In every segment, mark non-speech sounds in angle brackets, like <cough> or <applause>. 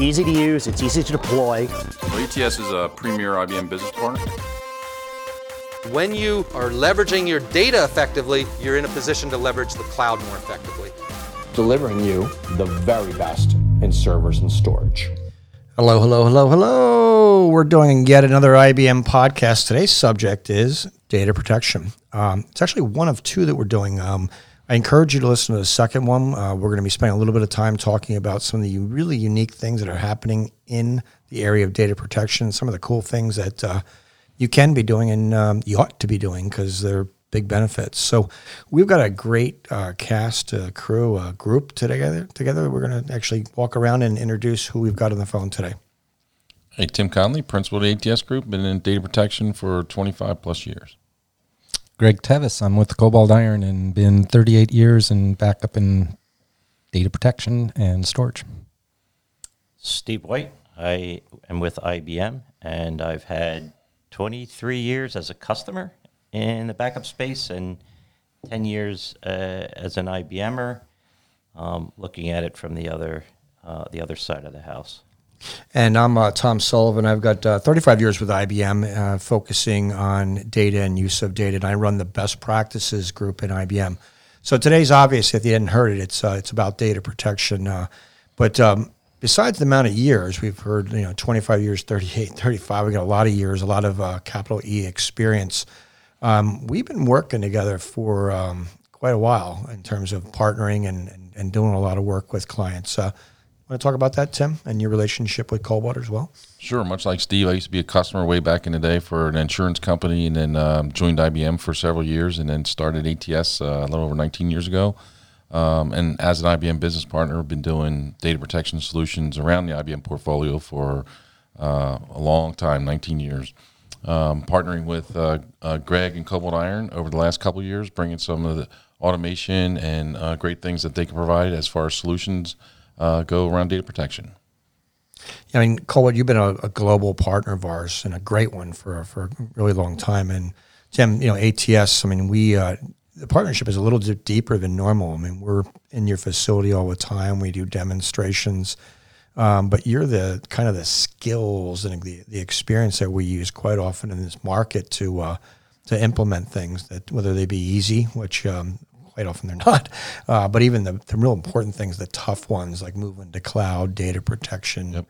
easy to use, it's easy to deploy. Well, ATS is a premier IBM business partner. When you are leveraging your data effectively, you're in a position to leverage the cloud more effectively. Delivering you the very best in servers and storage. Hello, hello, hello, hello. We're doing yet another IBM podcast. Today's subject is data protection. Um, it's actually one of two that we're doing. Um, I encourage you to listen to the second one. Uh, we're going to be spending a little bit of time talking about some of the really unique things that are happening in the area of data protection, some of the cool things that uh, you can be doing and um, you ought to be doing because they're big benefits. So we've got a great uh, cast, uh, crew, uh, group together. Together, we're going to actually walk around and introduce who we've got on the phone today. Hey, Tim Conley, principal at ATS Group, been in data protection for 25 plus years. Greg Tevis. I'm with Cobalt Iron and been 38 years in backup and data protection and storage. Steve White. I am with IBM and I've had 23 years as a customer in the backup space and 10 years uh, as an IBMer, um, looking at it from the other uh, the other side of the house. And I'm uh, Tom Sullivan. I've got uh, 35 years with IBM, uh, focusing on data and use of data. And I run the best practices group in IBM. So today's obvious. If you hadn't heard it, it's uh, it's about data protection. Uh, but um, besides the amount of years we've heard, you know, 25 years, 38, 35. We got a lot of years, a lot of uh, capital E experience. Um, we've been working together for um, quite a while in terms of partnering and, and, and doing a lot of work with clients. Want to talk about that, Tim, and your relationship with Coldwater as well? Sure. Much like Steve, I used to be a customer way back in the day for an insurance company, and then um, joined IBM for several years, and then started ATS uh, a little over 19 years ago. Um, and as an IBM business partner, I've been doing data protection solutions around the IBM portfolio for uh, a long time, 19 years. Um, partnering with uh, uh Greg and Cobalt Iron over the last couple years, bringing some of the automation and uh, great things that they can provide as far as solutions uh, go around data protection. Yeah, I mean, Cobalt, you've been a, a, global partner of ours and a great one for for a really long time. And Tim, you know, ATS. I mean, we uh, the partnership is a little bit deeper than normal. I mean, we're in your facility all the time. We do demonstrations, um, but you're the kind of the skills and the, the experience that we use quite often in this market to uh, to implement things that whether they be easy, which um, quite often they're <laughs> not. Uh, but even the, the real important things, the tough ones like moving to cloud, data protection, yep.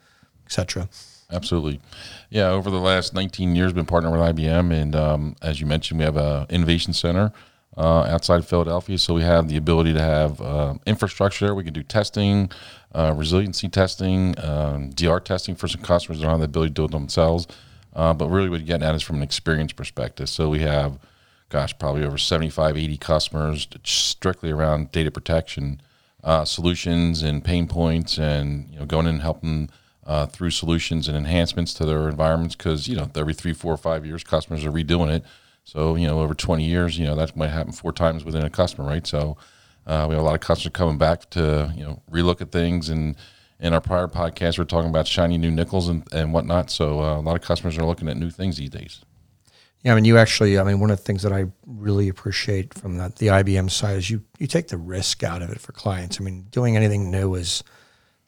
etc. Absolutely, yeah. Over the last 19 years, been partnering with IBM, and um, as you mentioned, we have an innovation center uh, outside Philadelphia, so we have the ability to have uh, infrastructure there. We can do testing, uh, resiliency testing, um, DR testing for some customers that don't have the ability to do it themselves. Uh, but really, what you're getting at is from an experience perspective. So we have gosh, probably over 75, 80 customers strictly around data protection uh, solutions and pain points and, you know, going in and helping uh, through solutions and enhancements to their environments because, you know, every three, four, five years, customers are redoing it. So, you know, over 20 years, you know, that might happen four times within a customer, right? So uh, we have a lot of customers coming back to, you know, relook at things. And in our prior podcast, we are talking about shiny new nickels and, and whatnot. So uh, a lot of customers are looking at new things these days. Yeah, I mean, you actually, I mean, one of the things that I really appreciate from the, the IBM side is you, you take the risk out of it for clients. I mean, doing anything new is,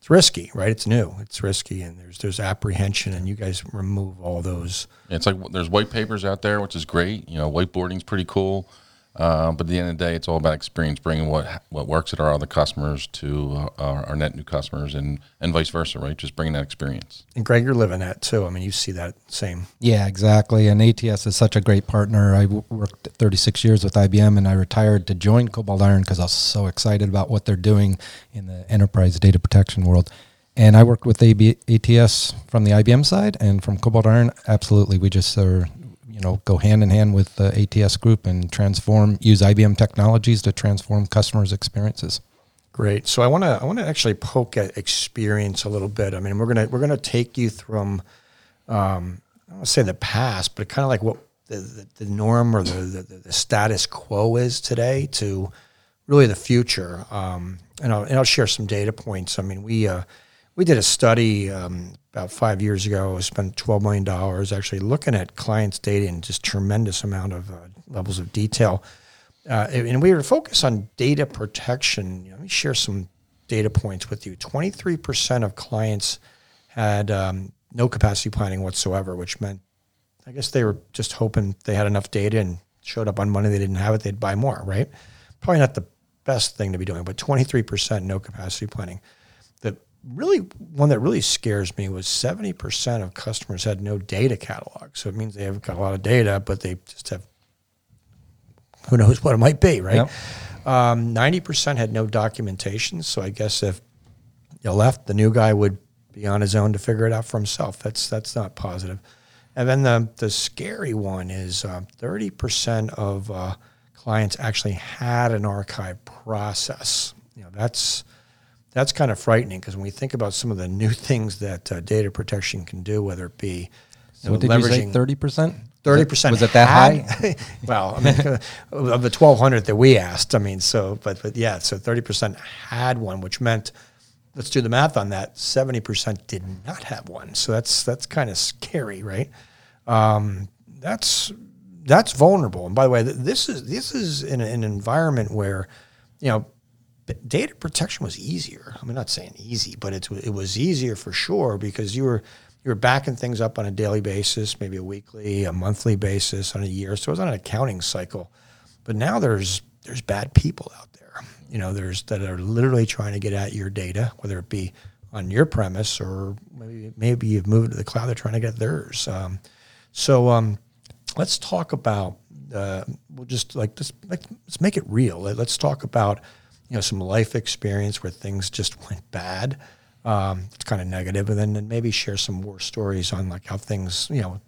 it's risky, right? It's new, it's risky, and there's there's apprehension, and you guys remove all those. It's like there's white papers out there, which is great. You know, whiteboarding's pretty cool. Uh, but at the end of the day, it's all about experience, bringing what what works at our other customers to uh, our, our, net new customers, and and vice versa, right? Just bringing that experience. And Greg, you're living that too. I mean, you see that same. Yeah, exactly. And ATS is such a great partner. I worked 36 years with IBM, and I retired to join Cobalt Iron because I was so excited about what they're doing in the enterprise data protection world. And I worked with AB, ATS from the IBM side, and from Cobalt Iron, absolutely, we just are you know go hand in hand with the ATS group and transform use IBM technologies to transform customers' experiences. Great. So I want to I want to actually poke at experience a little bit. I mean, we're gonna we're gonna take you from um, I don't want to say the past, but kind of like what the, the, the norm or the, the, the, status quo is today to really the future. Um, and, I'll, and I'll share some data points. I mean, we uh, we did a study um, about five years ago. Spent twelve million dollars actually looking at clients' data in just tremendous amount of uh, levels of detail. Uh, and we were focused on data protection. You know, let me share some data points with you. Twenty three percent of clients had um, no capacity planning whatsoever, which meant I guess they were just hoping they had enough data and showed up on Monday they didn't have it, they'd buy more, right? Probably not the best thing to be doing, but 23% no capacity planning. Really one that really scares me was 70% of customers had no data catalog. So it means they haven't got a lot of data, but they just have who knows what it might be, right? Yep. Um, 90% had no documentation. So I guess if you left, the new guy would be on his own to figure it out for himself. That's that's not positive. And then the the scary one is uh, thirty percent of uh, clients actually had an archive process. You know, that's that's kind of frightening because when we think about some of the new <laughs> things that uh, data protection can do, whether it be what did you say? leveraging- Thirty percent. Thirty percent Was it that high? <laughs> well, I mean, of the twelve hundred that we asked, I mean, so but but yeah, so thirty percent had one, which meant let's do the math on that. Seventy percent did not have one, so that's that's kind of scary, right? Um, that's that's vulnerable. And by the way, th- this is this is in an environment where you know data protection was easier. I'm not saying easy, but it's it was easier for sure because you were you were backing things up on a daily basis, maybe a weekly, a monthly basis, on a year. So it was on an accounting cycle. But now there's there's bad people out there. You know, there's that are literally trying to get at your data, whether it be on your premise or maybe maybe you've moved to the cloud. They're trying to get theirs. Um, so um, let's talk about. Uh, we'll just like like, let's make it real. Let's talk about you know some life experience where things just went bad. Um, it's kind of negative, and then, maybe share some war stories on like how things you know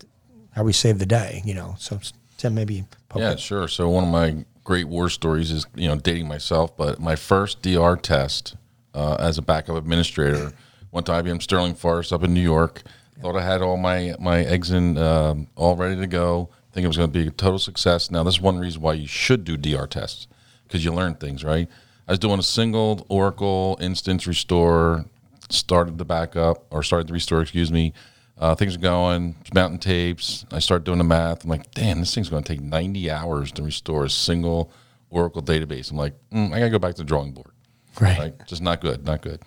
how we save the day. You know, so Tim maybe Yeah, it. sure. So one of my great war stories is you know dating myself, but my first DR test uh, as a backup administrator <laughs> went to IBM Sterling Forest up in New York. Thought I had all my my eggs in um, all ready to go. Think it was going to be a total success. Now this is one reason why you should do DR tests because you learn things, right? I was doing a single Oracle instance restore, started the backup or started the restore, excuse me. Uh, things are going, mountain tapes. I start doing the math. I'm like, damn, this thing's going to take 90 hours to restore a single Oracle database. I'm like, mm, I got to go back to the drawing board. Right. Like, just not good, not good.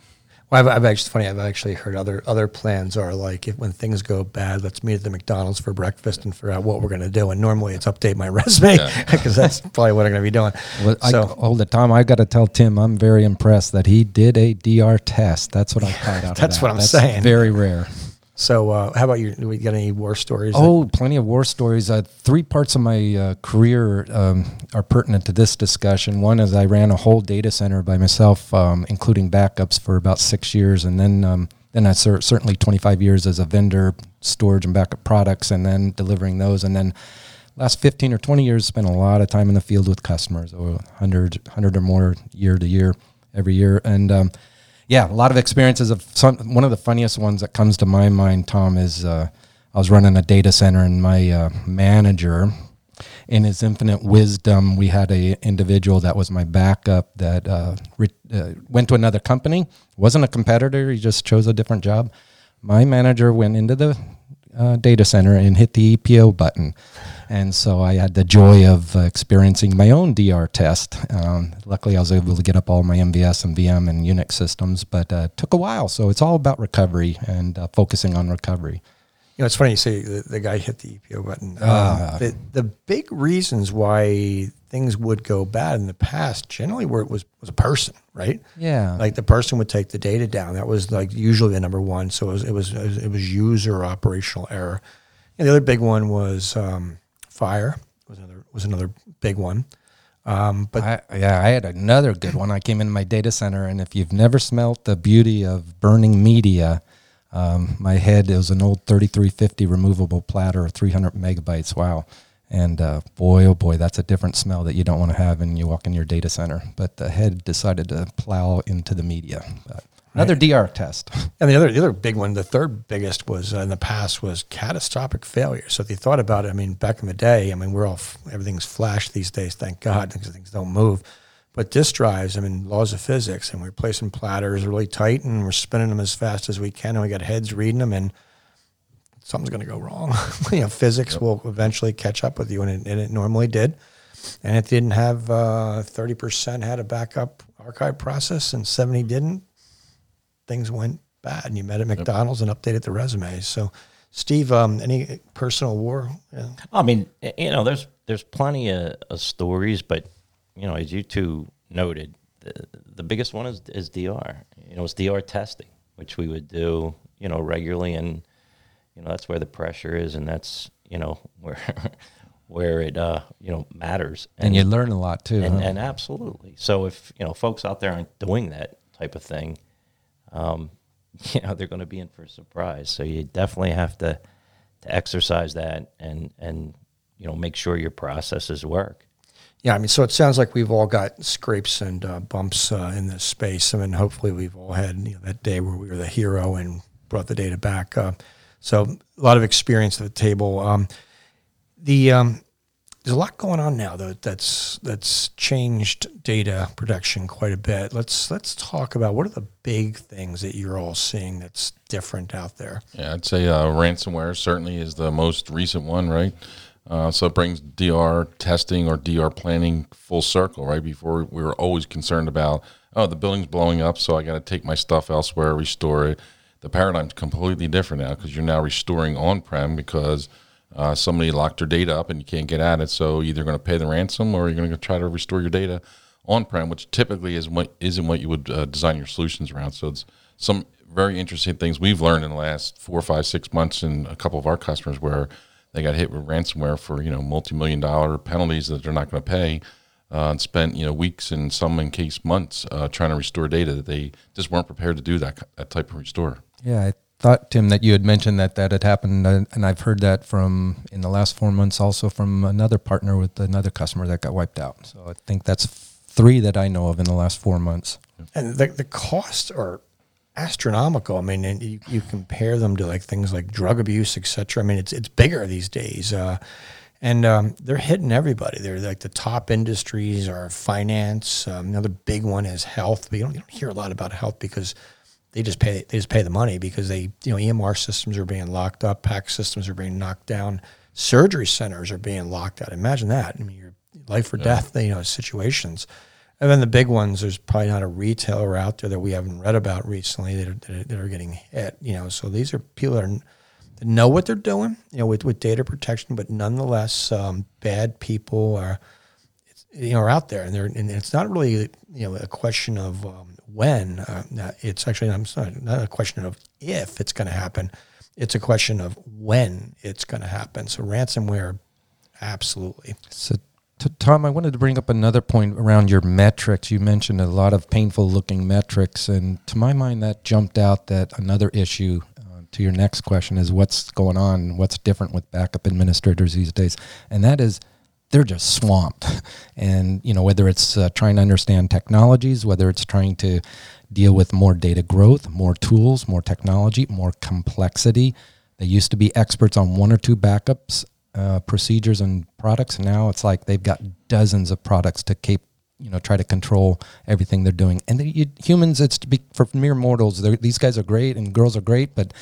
Well, I've, I've actually funny. I've actually heard other other plans are like if when things go bad, let's meet at the McDonald's for breakfast and figure out what we're going to do. And normally it's update my <laughs> resume because that's probably what I'm going to be doing. Well, I, so all the time, I got to tell Tim, I'm very impressed that he did a DR test. That's what I caught out. <laughs> That's that. what I'm saying. Very rare. So uh, how about you? We got any war stories? that- Oh, plenty of war stories. Uh, three parts of my uh, career um, are pertinent to this discussion. One is I ran a whole data center by myself, um, including backups, for about six years, and then um, then I cer- certainly 25 years as a vendor, storage and backup products, and then delivering those, and then last 15 or 20 years spent a lot of time in the field with customers, over 100, 100 or more year to year, every year, and um, yeah, a lot of experiences of some. One of the funniest ones that comes to my mind, Tom, is uh, I was running a data center, and my uh, manager, in his infinite wisdom, we had a individual that was my backup that uh, re- uh, went to another company. wasn't a competitor. He just chose a different job. My manager went into the uh, data center and hit the EPO button. And so I had the joy of uh, experiencing my own DR test. Um, luckily, I was able to get up all my MVS and VM and Unix systems, but uh, took a while. So it's all about recovery and uh, focusing on recovery. You know, it's funny you say the, the guy hit the EPO button. Um, Ah. the, the big reasons why things would go bad in the past generally were it was was a person, right? Yeah. Like the person would take the data down. That was like usually the number one. So it was it was it was, it was user operational error. And the other big one was um, fire. Was another was another big one. Um, but I, yeah, I had another good one. I came into my data center, and if you've never smelt the beauty of burning media, um, my head it was an old 3350 removable platter, 300 megabytes. Wow. And uh, boy, oh boy, that's a different smell that you don't want to have when you walk in your data center. But the head decided to plow into the media. But another DR test. <laughs> And the other, the other big one, the third biggest was uh, in the past was catastrophic failure. So if you thought about it, I mean, back in the day, I mean, we're all f- everything's flash these days, thank God, because things don't move. But disk drives, I mean, laws of physics, and we're placing platters really tight, and we're spinning them as fast as we can, and we got heads reading them, and something's going to go wrong. <laughs> you know, physics will eventually catch up with you, and it, and it normally did. And it didn't have uh, thirty percent had a backup archive process, and seventy didn't things went bad. And you met at McDonald's and updated the resume. So, Steve, um, any personal war? Yeah. I mean, you know, there's there's plenty of, of stories, but you know, as you two noted, the, the biggest one is is DR. You know, it's DR testing, which we would do, you know, regularly, and you know, that's where the pressure is, and that's you know <laughs> where where it uh, you know matters, And you learn a lot too. and, huh? and absolutely. So if you know folks out there aren't doing that type of thing, um, <laughs> you know they're going to be in for a surprise. So you definitely have to to exercise that and and you know make sure your processes work. Yeah, I mean, so it sounds like we've all got scrapes and uh, bumps uh, in this space. I mean, hopefully, we've all had you know, that day where we were the hero and brought the data back. Uh, so, a lot of experience at the table. Um, the um, there's a lot going on now though that's that's changed data protection quite a bit. Let's let's talk about what are the big things that you're all seeing that's different out there. Yeah, I'd say uh, ransomware certainly is the most recent one, right? Uh, so it brings DR testing or DR planning full circle, right? Before we were always concerned about, oh, the building's blowing up, so I got to take my stuff elsewhere, restore it. The paradigm's completely different now because you're now restoring on prem because uh, somebody locked your data up and you can't get at it. So you're either going to pay the ransom or you're going to try to restore your data on prem, which typically is what isn't what you would uh, design your solutions around. So it's some very interesting things we've learned in the last four, five, six months in a couple of our customers where they got hit with ransomware for you know multi-million dollar penalties that they're not going to pay, uh, and spent you know weeks and some in case months uh, trying to restore data that they just weren't prepared to do that that type of restore. Yeah, thought Tim that you had mentioned that that had happened, and I've heard that from in the last four months also from another partner with another customer that got wiped out. So I think that's three that I know of in the last four months. And the the costs are astronomical. I mean, and you, you compare them to like things like drug abuse, et cetera. I mean, it's it's bigger these days, uh, and um, they're hitting everybody. They're like the top industries are finance. Um, another big one is health. But you don't, you don't hear a lot about health because they just pay they just pay the money because they you know EMR systems are being locked up, PAC systems are being knocked down, surgery centers are being locked out. Imagine that. I mean, your life or death you know situations. And then the big ones, there's probably not a retailer out there that we haven't read about recently that are, that are, that are getting hit. You know, so these are people that, are, that know what they're doing, you know, with, with data protection, but nonetheless, um, bad people are, you know, are out there, and they're, and it's not really, you know, a question of um, when. Uh, it's actually, I'm sorry, not a question of if it's going to happen. It's a question of when it's going to happen. So ransomware, absolutely. So, t- Tom, I wanted to bring up another point around your metrics. You mentioned a lot of painful looking metrics, and to my mind, that jumped out that another issue. Uh, to your next question is what's going on, what's different with backup administrators these days, and that is they're just swamped. <laughs> And you know whether it's uh, trying to understand technologies, whether it's trying to deal with more data growth, more tools, more technology, more complexity. They used to be experts on one or two backups uh, procedures and products. Now it's like they've got dozens of products to keep, you know, try to control everything they're doing. And the, you, humans, it's to be, for mere mortals. These guys are great and girls are great, but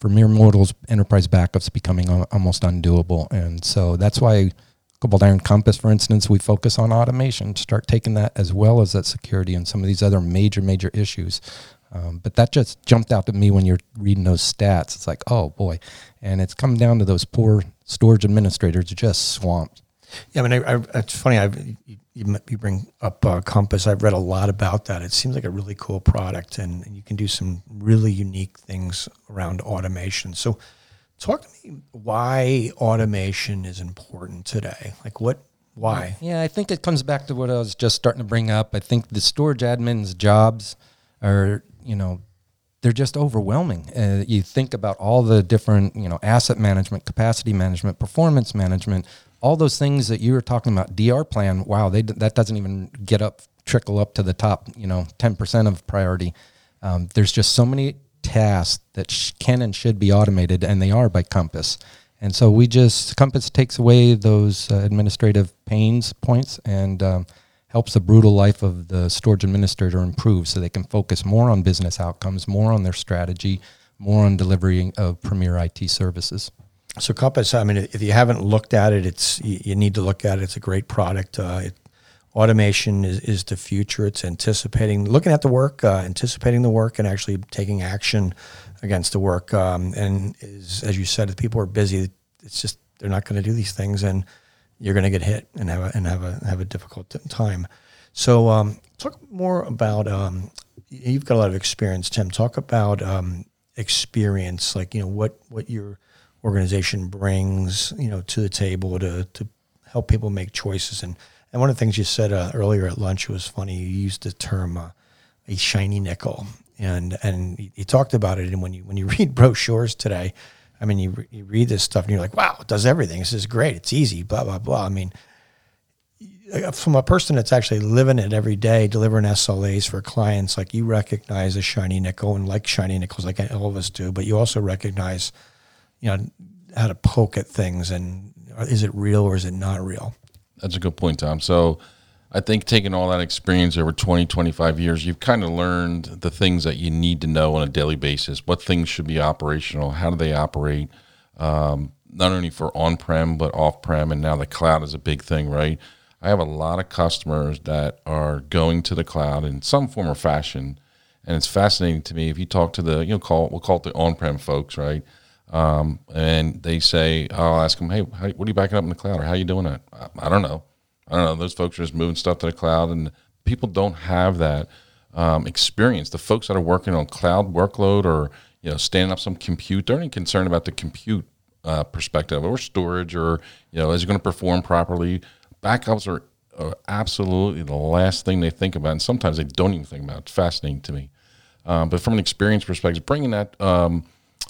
for mere mortals, enterprise backups becoming almost undoable. And so that's why Cobalt Iron Compass, for instance, we focus on automation. Start taking that as well as that security and some of these other major, major issues. Um, but that just jumped out to me when you're reading those stats. It's like, oh boy, and it's come down to those poor storage administrators just swamped. Yeah, I mean, I, I, it's funny. I've, you, you bring up uh, Compass. I've read a lot about that. It seems like a really cool product, and, and you can do some really unique things around automation. So, talk to me why automation is important today. Like, what? Why? Yeah, I think it comes back to what I was just starting to bring up. I think the storage admin's jobs are, you know, they're just overwhelming. Uh, you think about all the different, you know, asset management, capacity management, performance management, all those things that you were talking about. DR plan, wow, they, that doesn't even get up, trickle up to the top, you know, 10% of priority. Um, there's just so many tasks that sh- can and should be automated, and they are by Compass. And so we just Compass takes away those uh, administrative pains points and um, helps the brutal life of the storage administrator improve, so they can focus more on business outcomes, more on their strategy, more on delivering of premier IT services. So, Compass. I mean, if you haven't looked at it, it's you, you need to look at it. It's a great product. Uh, it, automation is, is the future. It's anticipating, looking at the work, uh, anticipating the work, and actually taking action against the work. Um, and is, as you said, if people are busy, it's just they're not going to do these things, and you're going to get hit and have a, and have a have a difficult time. So, um, talk more about. Um, you've got a lot of experience, Tim. Talk about um, experience, like you know what what your organization brings, you know, to the table to to help people make choices. And and one of the things you said uh, earlier at lunch was funny. You used the term uh, a shiny nickel, and and you talked about it. And when you when you <laughs> read brochures today, I mean, you, you read this stuff and you're like, wow, it does everything. This is great. It's easy. Blah blah blah. I mean, from a person that's actually living it every day, delivering SLAs for clients, like you recognize a shiny nickel and like shiny nickels, like all of us do. But you also recognize, you know, how to poke at things and is it real or is it not real? That's a good point, Tom. So I think taking all that experience over 20, 25 years, you've kind of learned the things that you need to know on a daily basis. What things should be operational? How do they operate? Um, not only for on prem, but off prem. And now the cloud is a big thing, right? I have a lot of customers that are going to the cloud in some form or fashion. And it's fascinating to me if you talk to the, you know, call we'll call it the on prem folks, right? Um, and they say, I'll ask them, hey, how, what are you backing up in the cloud or how are you doing that? I, I, don't know. I don't know. Those folks are just moving stuff to the cloud and people don't have that um, experience. The folks that are working on cloud workload or, you know, standing up some compute, they're only concerned about the compute uh, perspective or storage or, you know, is it going to perform properly? Backups are, are, absolutely the last thing they think about. And sometimes they don't even think about it. It's fascinating to me. Um, but from an experience perspective, bringing that, um,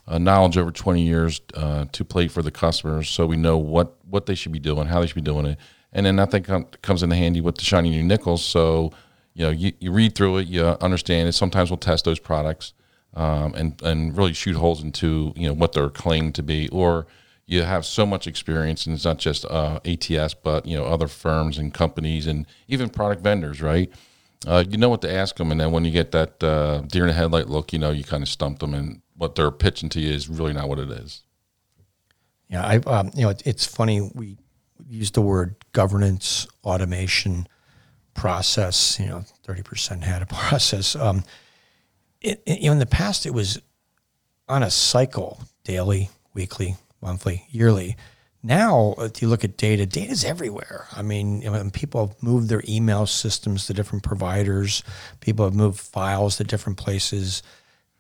uh, knowledge over 20 years uh, to play for the customers so we know what, what they should be doing, how they should be doing it. And then thing com- comes in handy with the shiny new nickels. So, you know, you, you read through it, you understand it. Sometimes we'll test those products um, and, and really shoot holes into, you know, what they're claimed to be. Or you have so much experience and it's not just uh, ATS, but, you know, other firms and companies and even product vendors, right? Uh, you know what to ask them. And then when you get that uh, deer in the headlight look, you know, you kind of stumped them and what they're pitching to you is really not what it is. Yeah, I um, you know it, it's funny we use the word governance, automation, process. You know, thirty percent had a <laughs> process. Um, it, it, you know, in the past, it was on a cycle, daily, weekly, monthly, yearly. Now, if you look at data, data is everywhere. I mean, you know, people have moved their email systems to different providers. People have moved files to different places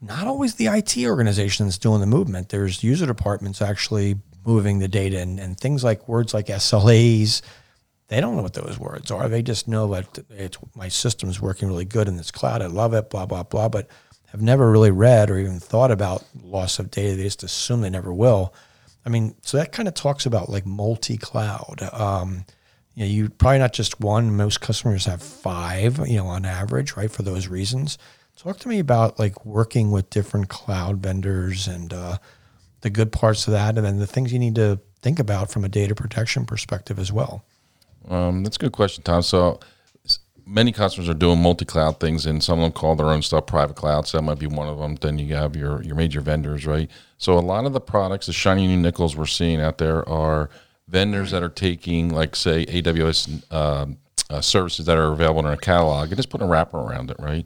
not always the IT organization that's doing the movement. There's user departments actually moving the data and, and things like words like SLAs. They don't know what those words are. They just know that it's my system's working really good in this cloud. I love it, blah, blah, blah, but have never really read or even thought about loss of data. They just assume they never will. I mean, so that kind of talks about like multi-cloud. Um, you know, you probably not just one. Most customers have five, you know, on average, right? For those reasons. Talk to me about like working with different cloud vendors and uh, the good parts of that, and then the things you need to think about from a data protection perspective as well. Um, that's a good question, Tom. So many customers are doing multi-cloud things, and some of them call their own stuff private cloud. So that might be one of them. Then you have your your major vendors, right? So a lot of the products, the shiny new nickels we're seeing out there, are vendors that are taking, like say AWS um, uh, services that are available in our catalog, and just putting a wrapper around it, right?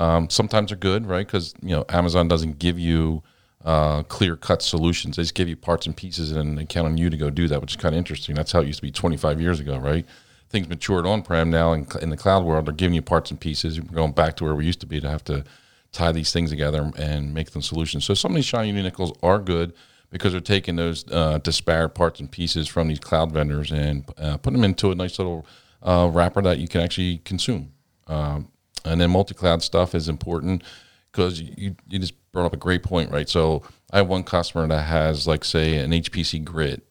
Um, sometimes they're good, right? Because you know Amazon doesn't give you uh, clear cut solutions. They just give you parts and pieces, and they count on you to go do that, which is kind of interesting. That's how it used to be 25 years ago, right? Things matured on prem now, in, in the cloud world, they're giving you parts and pieces. We're going back to where we used to be to have to tie these things together and make them solutions. So some of these shiny new nickels are good because they're taking those uh, disparate parts and pieces from these cloud vendors and uh, putting them into a nice little uh, wrapper that you can actually consume. Um, and then multi-cloud stuff is important because you, you just brought up a great point, right? So I have one customer that has, like, say, an HPC grid.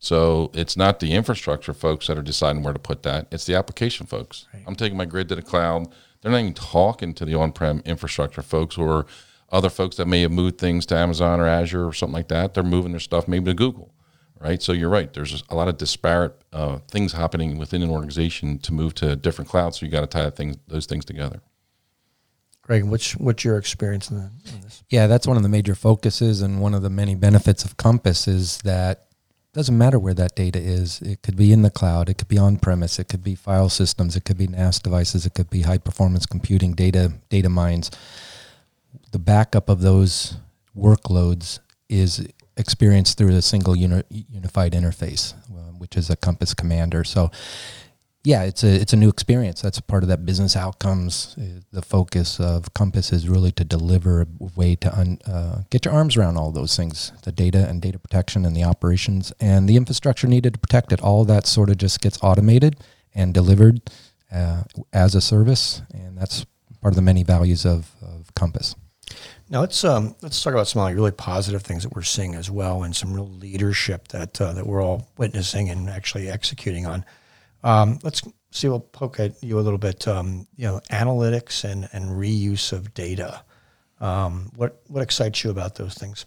So it's not the infrastructure folks that are deciding where to put that; it's the application folks. Right. I'm taking my grid to the cloud. They're not even talking to the on-prem infrastructure folks or other folks that may have moved things to Amazon or Azure or something like that. They're moving their stuff maybe to Google, right? So you're right. There's a lot of disparate uh, things happening within an organization to move to different clouds. So you got to tie things, those things together. Greg, what's what's your experience in, this? Yeah, that's one of the major focuses and one of the many benefits of Compass is that it doesn't matter where that data is. It could be in the cloud, it could be on premise, it could be file systems, it could be NAS devices, it could be high performance computing data data mines. The backup of those workloads is experienced through a single uni- unified interface, uh, which is a Compass Commander. So yeah, it's a it's a new experience. That's part of that business outcomes. Uh, The focus of Compass is really to deliver a way to un, uh, get your arms around all those things: the data and data protection, and the operations and the infrastructure needed to protect it. All that sort of just gets automated and delivered uh, as a service, and that's part of the many values of, of Compass. Now let's um, let's talk about some like really positive things that we're seeing as well, and some real leadership that uh, that we're all witnessing and actually executing on. Um, let's see. We'll poke at you a little bit. Um, you know, analytics and and reuse of data. Um, what what excites you about those things?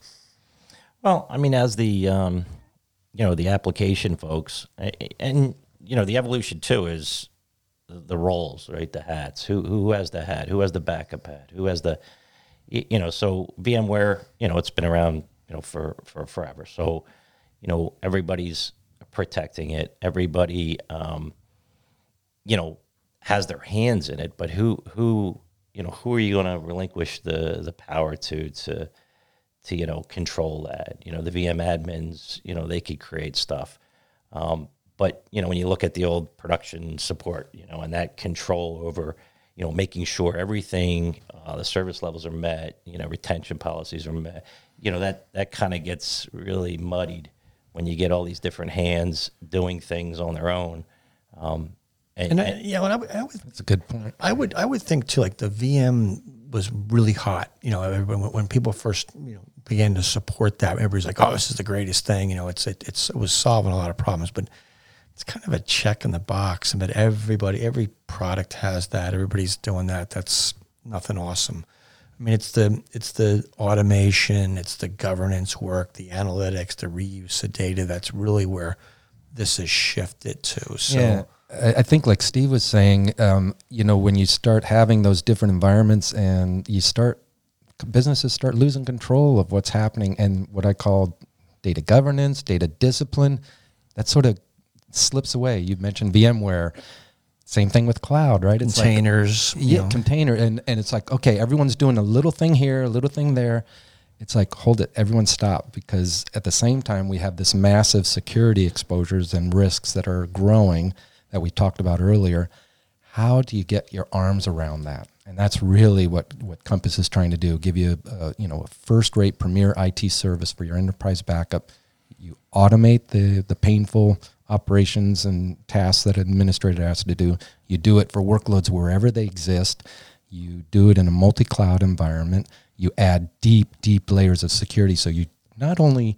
Well, I mean, as the um, you know the application folks, and you know the evolution too is the, roles, right? The hats. Who who has the hat? Who has the backup hat? Who has the you know? So VMware, you know, it's been around you know for for forever. So you know everybody's protecting it. Everybody, um, you know, has their hands in it. But who who you know who are you going to relinquish the the power to to to you know control that. You know, the VM admins, you know, they could create stuff. Um, but you know, when you look at the old production support, you know, and that control over, you know, making sure everything, uh, the service levels are met, you know, retention policies are met. You know, that that kind of gets really muddied when you get all these different hands doing things on their own. Um, and, And I, and- yeah, and I, would- I would That's a good point. I would I would think too like the VM was really hot. You know, when, when people first you know began to support that, everybody's like, "Oh, this is the greatest thing." You know, it's it, it's it was solving a lot of problems, but it's kind of a check in the box. And but everybody, every product has that. Everybody's doing that. That's nothing awesome. I mean, it's the it's the automation, it's the governance work, the analytics, the reuse of data. That's really where this has shifted to. So. yeah, I, I think like Steve was saying, um, you know, when you start having those different environments and you start businesses start losing control of what's happening and what I call data governance, data discipline, that sort of slips away. You mentioned VMware. Same thing with cloud, right? It's like- Containers, you yeah, know. container, and and it's like okay, everyone's doing a little thing here, a little thing there. It's like hold it, everyone stop, because at the same time we have this massive security exposures and risks that are growing that we talked about earlier. How do you get your arms around that? And that's really what, what Compass is trying to do: give you a, you know a first-rate premier IT service for your enterprise backup. You automate the the painful operations and tasks that an administrator has to do. You do it for workloads wherever they exist. You do it in a multi-cloud environment. You add deep, deep layers of security, so you not only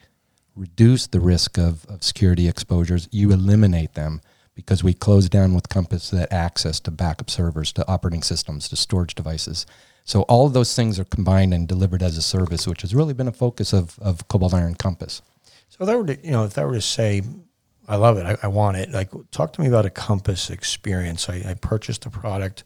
reduce the risk of, of security exposures, you eliminate them because we close down with Compass that access to backup servers, to operating systems, to storage devices. So all of those things are combined and delivered as a service, which has really been a focus of, of Cobalt Iron Compass. So I were to, you know, if I were to say, I love it, I, I want it. Like, talk to me about a Compass experience. I, I purchased a product.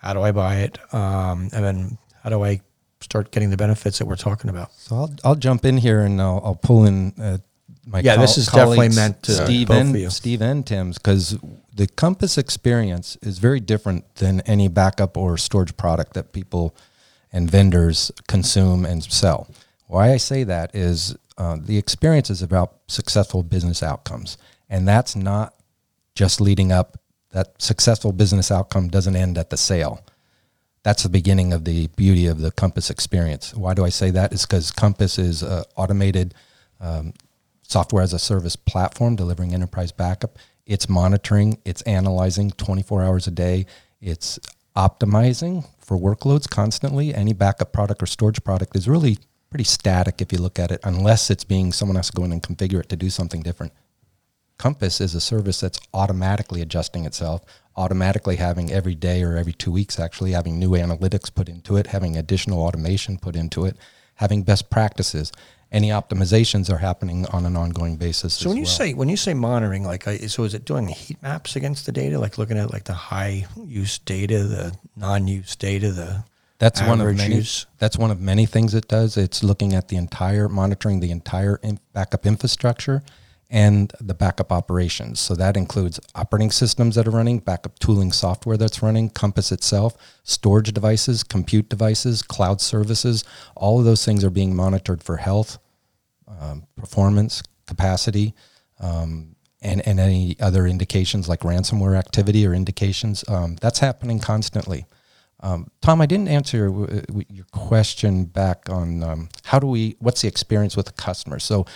How do I buy it? Um, and then how do I start getting the benefits that we're talking about? So I'll, I'll jump in here and I'll, I'll pull in uh, my Yeah, this is definitely meant to Steve both and of you. Steve and Tim's because the Compass experience is very different than any backup or storage product that people and vendors consume and sell. Why I say that is uh, the experience is about successful business outcomes, and that's not just leading up. That successful business outcome doesn't end at the sale that's the beginning of the beauty of the Compass experience. Why do I say that? Is because Compass is a automated um, software as a service platform delivering enterprise backup. It's monitoring, it's analyzing 24 hours a day, it's optimizing for workloads constantly. Any backup product or storage product is really pretty static if you look at it, unless it's being someone has to go in and configure it to do something different. Compass is a service that's automatically adjusting itself, automatically having every day or every two weeks actually having new analytics put into it, having additional automation put into it, having best practices. Any optimizations are happening on an ongoing basis. So when you well. say when you say monitoring, like, I, so is it doing heat maps against the data, like looking at like the high use data, the non use data, the That's one of many. use? That's one of many things it does. It's looking at the entire, monitoring the entire in, backup infrastructure, and the backup operations. So that includes operating systems that are running, backup tooling software that's running, Compass itself, storage devices, compute devices, cloud services. All of those things are being monitored for health, um, performance, capacity, um, and, and any other indications like ransomware activity or indications. Um, that's happening constantly. Um, Tom, I didn't answer your, your question back on um, how do we, what's the experience with the customer? So,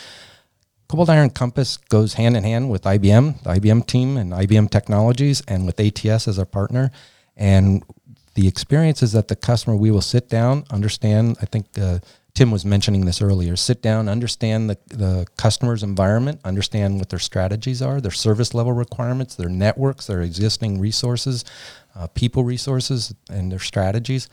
Cobalt Iron Compass goes hand in hand with IBM, the IBM team, and IBM Technologies, and with ATS as our partner. And the experience is that the customer, we will sit down, understand. I think uh, Tim was mentioning this earlier. Sit down, understand the, the customer's environment, understand what their strategies are, their service level requirements, their networks, their existing resources, uh, people resources, and their strategies,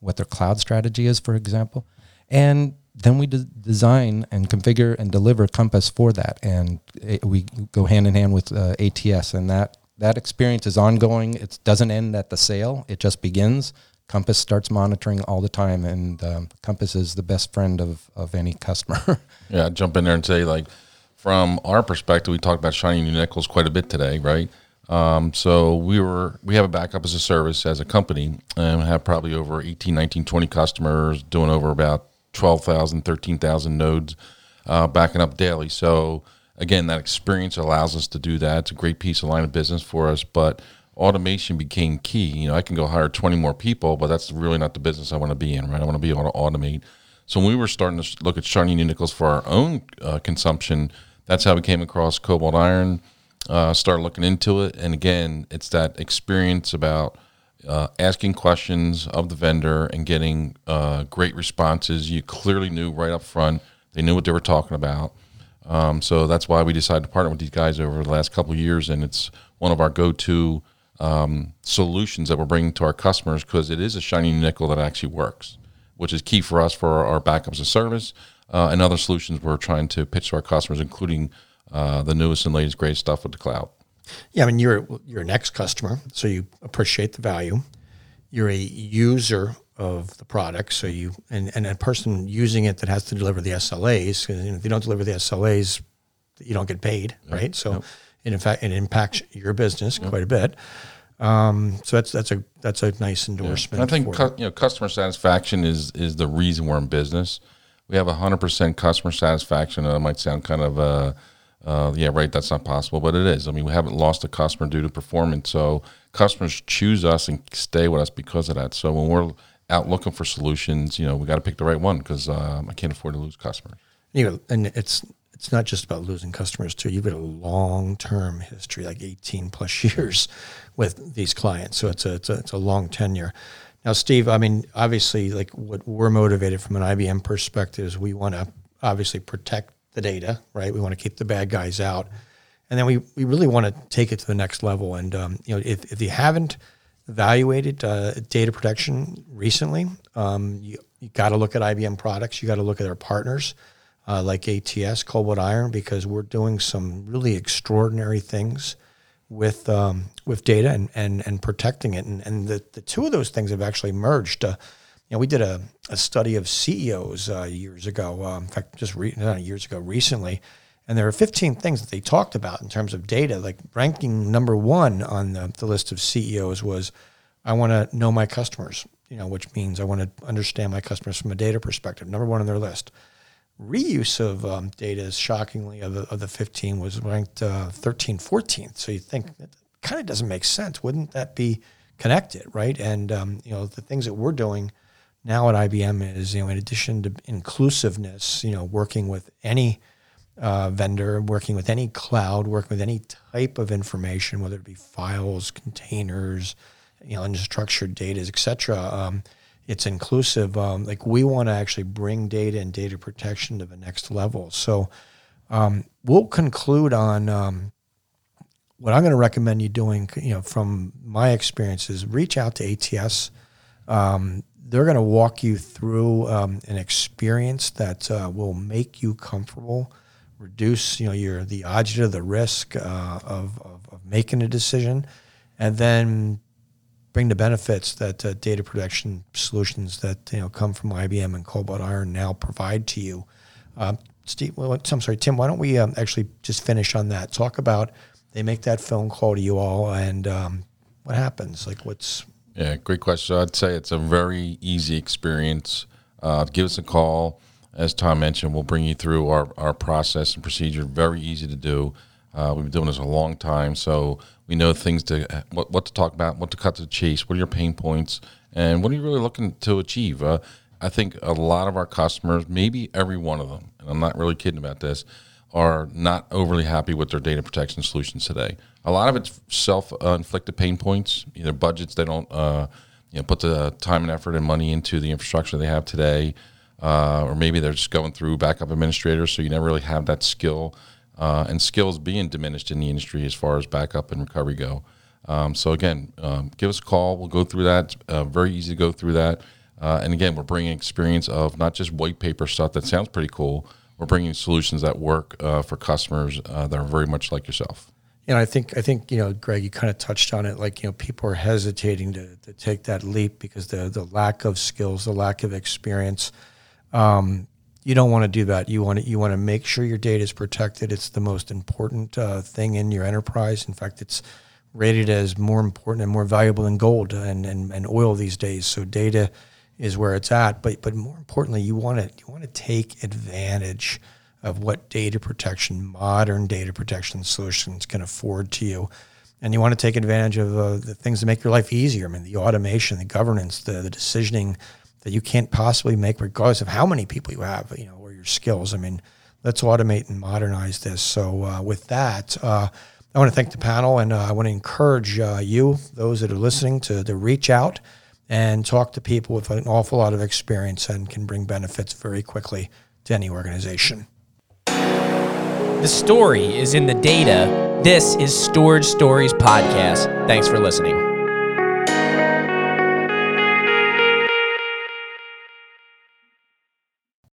what their cloud strategy is, for example. And then we de- design and configure and deliver Compass for that, and it, we go hand in hand with uh, ATS, and that that experience is ongoing. It doesn't end at the sale; it just begins. Compass starts monitoring all the time, and um, Compass is the best friend of of any customer. <laughs> yeah, jump in there and say like, from our perspective, we talked about shiny new nickels quite a bit today, right? Um, so we were we have a backup as a service as a company and have probably over 18, 19, 20 customers doing over about 12,000, 13,000 nodes uh, backing up daily. So again, that experience allows us to do that. It's a great piece of line of business for us, but automation became key. You know, I can go hire 20 more people, but that's really not the business I want to be in, right? I want to be able to automate. So when we were starting to look at shiny new nickels for our own uh, consumption, that's how we came across Cobalt Iron, uh, started looking into it. And again, it's that experience about – uh, asking questions of the vendor and getting uh, great responses. You clearly knew right up front they knew what they were talking about. Um, so that's why we decided to partner with these guys over the last couple years, and it's one of our go-to um, solutions that we're bringing to our customers because it is a shiny nickel that actually works, which is key for us for our backups of service uh, and other solutions we're trying to pitch to our customers, including uh, the newest and latest great stuff with the cloud. Yeah, I mean you're you're an ex customer, so you appreciate the value. You're a user of the product, so you and, and a person using it that has to deliver the SLAs. Because you know, if you don't deliver the SLAs, you don't get paid, yep. right? So, yep. in fact, it impacts your business yep. quite a bit. Um, so that's that's a that's a nice endorsement. Yeah. I think cu- you know customer satisfaction is is the reason we're in business. We have hundred percent customer satisfaction. And it might sound kind of uh, uh, yeah, right, that's not possible, but it is. I mean, we haven't lost a customer due to performance. So customers choose us and stay with us because of that. So when we're out looking for solutions, you know, we got to pick the right one because um, I can't afford to lose customers. Know, and it's it's not just about losing customers too. You've got a long term history, like eighteen plus <laughs> years, with these clients. So it's a, it's a it's a long tenure. Now, Steve, I mean, obviously, like what we're motivated from an IBM perspective is we want to obviously protect the data, right? We want to keep the bad guys out, and then we, we really want to take it to the next level. And um, you know, if, if you haven't evaluated uh, data protection recently, um, you you got to look at IBM products. You got to look at our partners uh, like ATS, Cobalt Iron, because we're doing some really extraordinary things with um, with data and, and and protecting it. And, and the, the two of those things have actually merged. Uh, you know, we did a, a study of CEOs uh, years ago. Um, in fact, just re- not years ago, recently, and there are 15 things that they talked about in terms of data. Like ranking number one on the, the list of CEOs was, I want to know my customers. You know, which means I want to understand my customers from a data perspective. Number one on their list. Reuse of um, data is shockingly of the, of the 15 was ranked uh, 13, 14th. So you think that kind of doesn't make sense. Wouldn't that be connected, right? And um, you know the things that we're doing now at IBM is, you know, in addition to inclusiveness, you know, working with any uh, vendor, working with any cloud, working with any type of information, whether it be files, containers, you know, unstructured data, et cetera. Um, it's inclusive. Um, like we want to actually bring data and data protection to the next level. So um, we'll conclude on um, what I'm going to recommend you doing. You know, from my experience, is reach out to ATS. Um, they're going to walk you through um, an experience that uh, will make you comfortable, reduce you know your the agita, the risk uh, of, of, of, making a decision, and then bring the benefits that uh, data protection solutions that you know come from IBM and Cobalt Iron now provide to you. Um, Steve, well, I'm sorry, Tim. Why don't we um, actually just finish on that? Talk about they make that phone call to you all, and um, what happens? Like, what's Yeah, great question. I'd say it's a very easy experience. Uh, give us a call. As Tom mentioned, we'll bring you through our, our process and procedure. Very easy to do. Uh, we've been doing this a long time, so we know things to what, what to talk about, what to cut to the chase, what are your pain points, and what are you really looking to achieve. Uh, I think a lot of our customers, maybe every one of them, and I'm not really kidding about this, are not overly happy with their data protection solutions today. A lot of it's self-inflicted pain points, either budgets they don't, uh, you know, put the time and effort and money into the infrastructure they have today, uh, or maybe they're just going through backup administrators, so you never really have that skill, uh, and skills being diminished in the industry as far as backup and recovery go. Um, so again, um, give us a call. We'll go through that. Uh, very easy to go through that. Uh, and again, we're bringing experience of not just white paper stuff that sounds pretty cool. We're bringing solutions that work uh, for customers uh, that are very much like yourself. Know, I think I think you know, Greg, you kind of touched on it. Like you know, people are hesitating to, to take that leap because the the lack of skills, the lack of experience. Um, you don't want to do that. You want to you want to make sure your data is protected. It's the most important uh, thing in your enterprise. In fact, it's rated as more important and more valuable than gold and, and, and oil these days. So data is where it's at. But but more importantly, you want to you want to take advantage of what data protection, modern data protection solutions can afford to you. And you want to take advantage of uh, the things that make your life easier. I mean, the automation, the governance, the, the decisioning that you can't possibly make, regardless of how many people you have, you know, or your skills. I mean, let's automate and modernize this. So, uh, with that, uh, I want to thank the panel, and uh, I want to encourage uh, you, those that are listening, to to reach out and talk to people with an awful lot of experience and can bring benefits very quickly to any organization. The story is in the data. This is Storage Stories Podcast. Thanks for listening.